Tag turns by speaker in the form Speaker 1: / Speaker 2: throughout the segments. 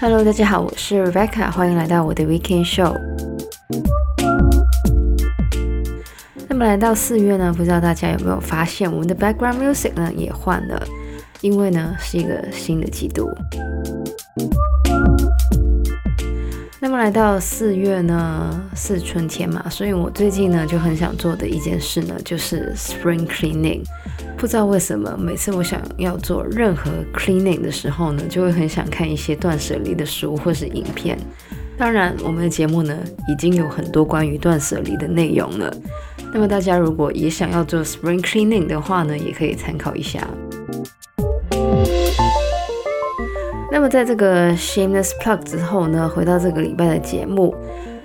Speaker 1: Hello，大家好，我是 Rebecca，欢迎来到我的 Weekend Show。么来到四月呢，不知道大家有没有发现，我们的 Background Music 呢也换了，因为呢是一个新的季度。那么来到四月呢，是春天嘛，所以我最近呢就很想做的一件事呢，就是 Spring Cleaning。不知道为什么，每次我想要做任何 cleaning 的时候呢，就会很想看一些断舍离的书或是影片。当然，我们的节目呢已经有很多关于断舍离的内容了。那么大家如果也想要做 spring cleaning 的话呢，也可以参考一下。那么在这个 shameless plug 之后呢，回到这个礼拜的节目。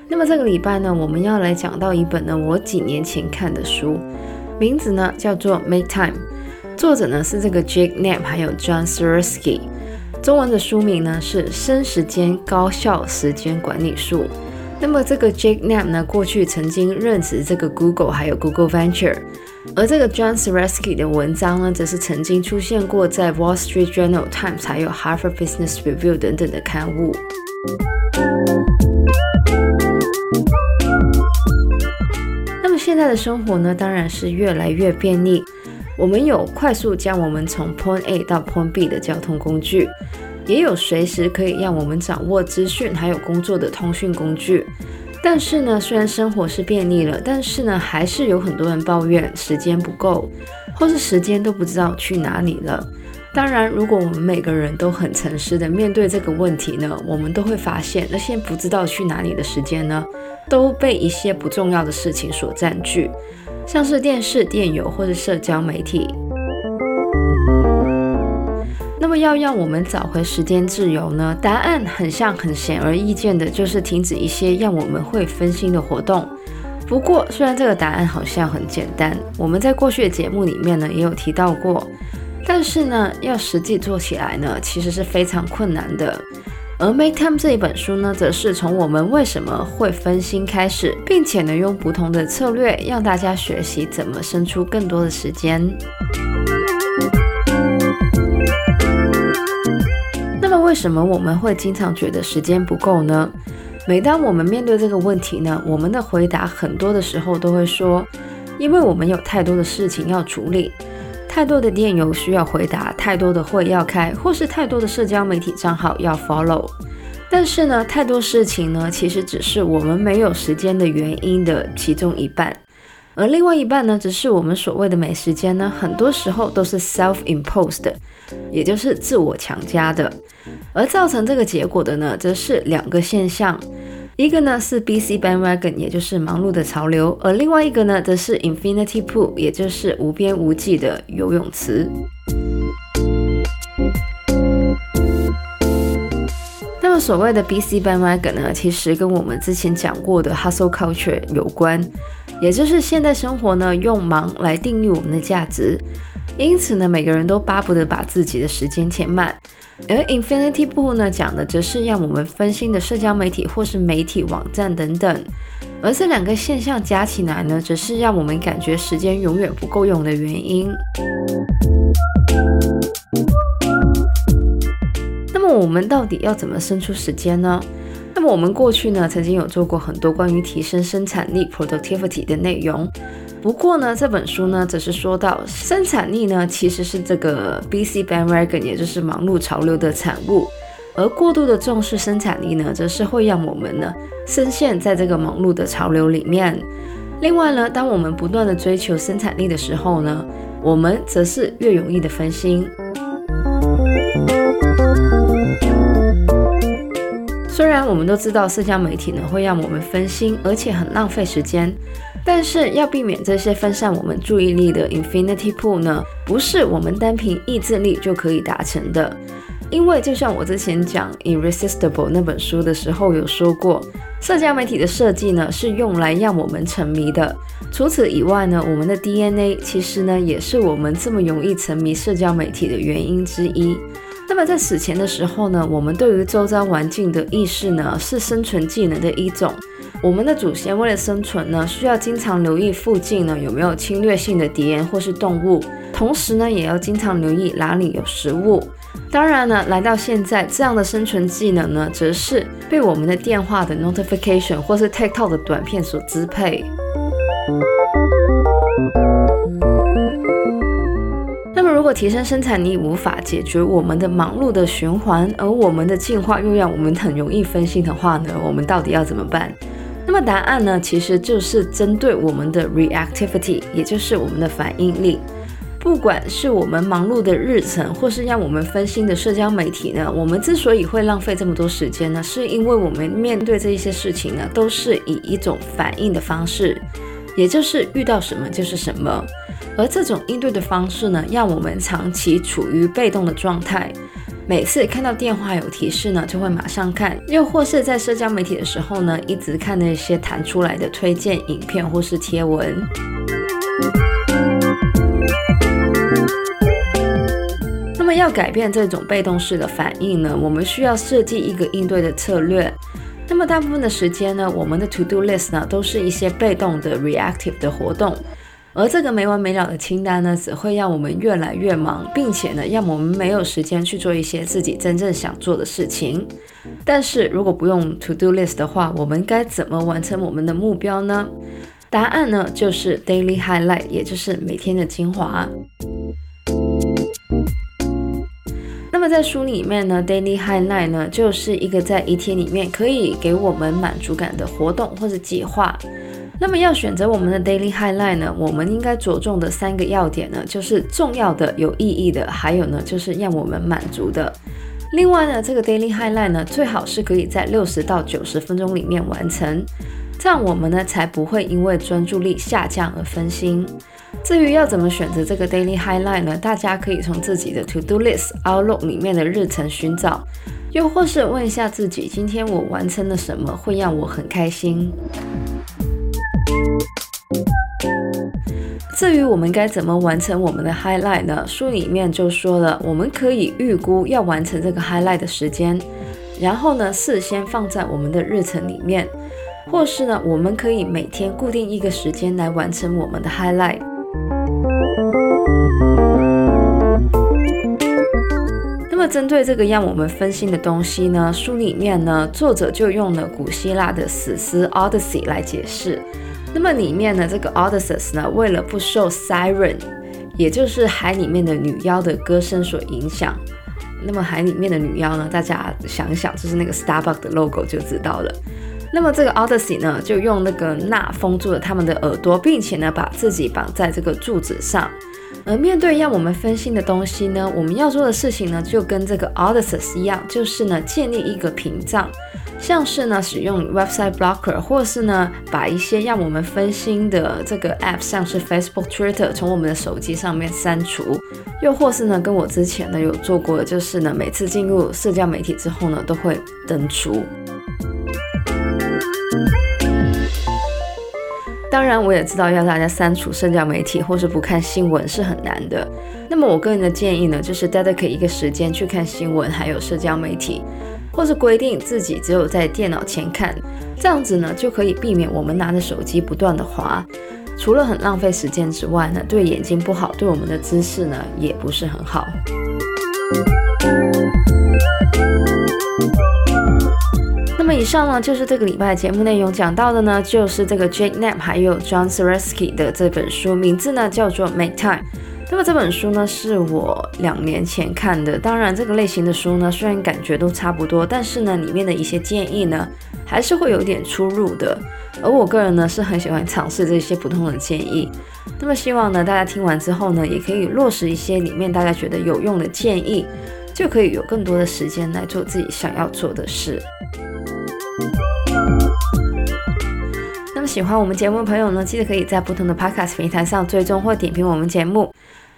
Speaker 1: 那么这个礼拜呢，我们要来讲到一本呢我几年前看的书。名字呢叫做 Make Time，作者呢是这个 Jake Knapp 还有 John Swirsky，中文的书名呢是《生时间高效时间管理术》。那么这个 Jake Knapp 呢过去曾经任职这个 Google 还有 Google Venture，而这个 John Swirsky 的文章呢则是曾经出现过在 Wall Street Journal、Times 还有 Harvard Business Review 等等的刊物。那么现在的生活呢，当然是越来越便利。我们有快速将我们从 Point A 到 Point B 的交通工具，也有随时可以让我们掌握资讯还有工作的通讯工具。但是呢，虽然生活是便利了，但是呢，还是有很多人抱怨时间不够，或是时间都不知道去哪里了。当然，如果我们每个人都很诚实的面对这个问题呢，我们都会发现那些不知道去哪里的时间呢，都被一些不重要的事情所占据，像是电视、电邮或是社交媒体。那么要让我们找回时间自由呢？答案很像很显而易见的，就是停止一些让我们会分心的活动。不过，虽然这个答案好像很简单，我们在过去的节目里面呢也有提到过，但是呢，要实际做起来呢，其实是非常困难的。而《Make Time》这一本书呢，则是从我们为什么会分心开始，并且呢，用不同的策略让大家学习怎么生出更多的时间。为什么我们会经常觉得时间不够呢？每当我们面对这个问题呢，我们的回答很多的时候都会说，因为我们有太多的事情要处理。太多的电邮需要回答，太多的会要开，或是太多的社交媒体账号要 follow。但是呢，太多事情呢，其实只是我们没有时间的原因的其中一半，而另外一半呢，只是我们所谓的美食间呢，很多时候都是 self-imposed，也就是自我强加的。而造成这个结果的呢，则是两个现象。一个呢是 BC bandwagon，也就是忙碌的潮流，而另外一个呢则是 infinity pool，也就是无边无际的游泳池。那么所谓的 BC bandwagon 呢，其实跟我们之前讲过的 hustle culture 有关，也就是现代生活呢用忙来定义我们的价值，因此呢每个人都巴不得把自己的时间填满。而 Infinity Pool 呢，讲的则是让我们分心的社交媒体或是媒体网站等等，而这两个现象加起来呢，则是让我们感觉时间永远不够用的原因。那么我们到底要怎么生出时间呢？那么我们过去呢，曾经有做过很多关于提升生产力 （productivity） 的内容。不过呢，这本书呢，则是说到生产力呢，其实是这个 busy bandwagon，也就是忙碌潮流的产物。而过度的重视生产力呢，则是会让我们呢，深陷在这个忙碌的潮流里面。另外呢，当我们不断的追求生产力的时候呢，我们则是越容易的分心。虽然我们都知道社交媒体呢，会让我们分心，而且很浪费时间。但是要避免这些分散我们注意力的 infinity pool 呢，不是我们单凭意志力就可以达成的。因为就像我之前讲《Irresistible》那本书的时候有说过，社交媒体的设计呢是用来让我们沉迷的。除此以外呢，我们的 DNA 其实呢也是我们这么容易沉迷社交媒体的原因之一。那么在史前的时候呢，我们对于周遭环境的意识呢是生存技能的一种。我们的祖先为了生存呢，需要经常留意附近呢有没有侵略性的敌人或是动物，同时呢也要经常留意哪里有食物。当然呢，来到现在这样的生存技能呢，则是被我们的电话的 notification 或是 TikTok 的短片所支配。如果提升生产力无法解决我们的忙碌的循环，而我们的进化又让我们很容易分心的话呢，我们到底要怎么办？那么答案呢，其实就是针对我们的 reactivity，也就是我们的反应力。不管是我们忙碌的日程，或是让我们分心的社交媒体呢，我们之所以会浪费这么多时间呢，是因为我们面对这一些事情呢，都是以一种反应的方式，也就是遇到什么就是什么。而这种应对的方式呢，让我们长期处于被动的状态。每次看到电话有提示呢，就会马上看；又或是在社交媒体的时候呢，一直看那些弹出来的推荐影片或是贴文。那么要改变这种被动式的反应呢，我们需要设计一个应对的策略。那么大部分的时间呢，我们的 to do list 呢，都是一些被动的 reactive 的活动。而这个没完没了的清单呢，只会让我们越来越忙，并且呢，让我们没有时间去做一些自己真正想做的事情。但是如果不用 to do list 的话，我们该怎么完成我们的目标呢？答案呢，就是 daily highlight，也就是每天的精华。那么在书里面呢，daily highlight 呢，就是一个在一天里面可以给我们满足感的活动或者计划。那么要选择我们的 daily highlight 呢，我们应该着重的三个要点呢，就是重要的、有意义的，还有呢，就是让我们满足的。另外呢，这个 daily highlight 呢，最好是可以在六十到九十分钟里面完成，这样我们呢才不会因为专注力下降而分心。至于要怎么选择这个 daily highlight 呢，大家可以从自己的 to do list Outlook 里面的日程寻找，又或是问一下自己，今天我完成了什么会让我很开心。至于我们该怎么完成我们的 highlight 呢？书里面就说了，我们可以预估要完成这个 highlight 的时间，然后呢，事先放在我们的日程里面，或是呢，我们可以每天固定一个时间来完成我们的 highlight。那么针对这个让我们分心的东西呢，书里面呢，作者就用了古希腊的史诗 Odyssey 来解释。那么里面呢，这个 Odysseus 呢，为了不受 Siren，也就是海里面的女妖的歌声所影响。那么海里面的女妖呢，大家想想，就是那个 Starbucks 的 logo 就知道了。那么这个 Odyssey 呢，就用那个钠封住了他们的耳朵，并且呢，把自己绑在这个柱子上。而面对让我们分心的东西呢，我们要做的事情呢，就跟这个 Odysseus 一样，就是呢，建立一个屏障。像是呢，使用 website blocker，或是呢，把一些让我们分心的这个 app，像是 Facebook、Twitter，从我们的手机上面删除，又或是呢，跟我之前呢有做过的，就是呢，每次进入社交媒体之后呢，都会登出。当然，我也知道要大家删除社交媒体或是不看新闻是很难的。那么，我个人的建议呢，就是 dedicate 一个时间去看新闻，还有社交媒体。或是规定自己只有在电脑前看，这样子呢，就可以避免我们拿着手机不断的滑，除了很浪费时间之外呢，对眼睛不好，对我们的姿势呢也不是很好。那么以上呢就是这个礼拜节目内容讲到的呢，就是这个 Jake Knapp 还有 John Saraski 的这本书，名字呢叫做 Make Time。那么这本书呢，是我两年前看的。当然，这个类型的书呢，虽然感觉都差不多，但是呢，里面的一些建议呢，还是会有点出入的。而我个人呢，是很喜欢尝试这些不同的建议。那么希望呢，大家听完之后呢，也可以落实一些里面大家觉得有用的建议，就可以有更多的时间来做自己想要做的事。喜欢我们节目的朋友呢，记得可以在不同的 Podcast 平台上追踪或点评我们节目。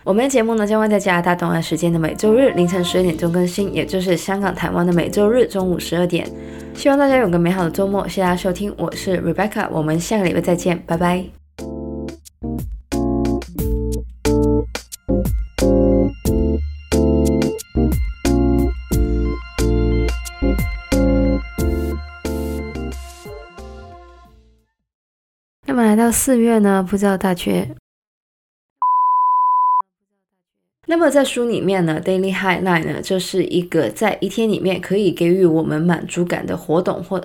Speaker 1: 我们的节目呢将会在加拿大东岸时间的每周日凌晨十二点钟更新，也就是香港、台湾的每周日中午十二点。希望大家有个美好的周末，谢谢大家收听，我是 Rebecca，我们下个礼拜再见，拜拜。来到四月呢，不知道大缺。那么在书里面呢，Daily Highlight 呢，就是一个在一天里面可以给予我们满足感的活动或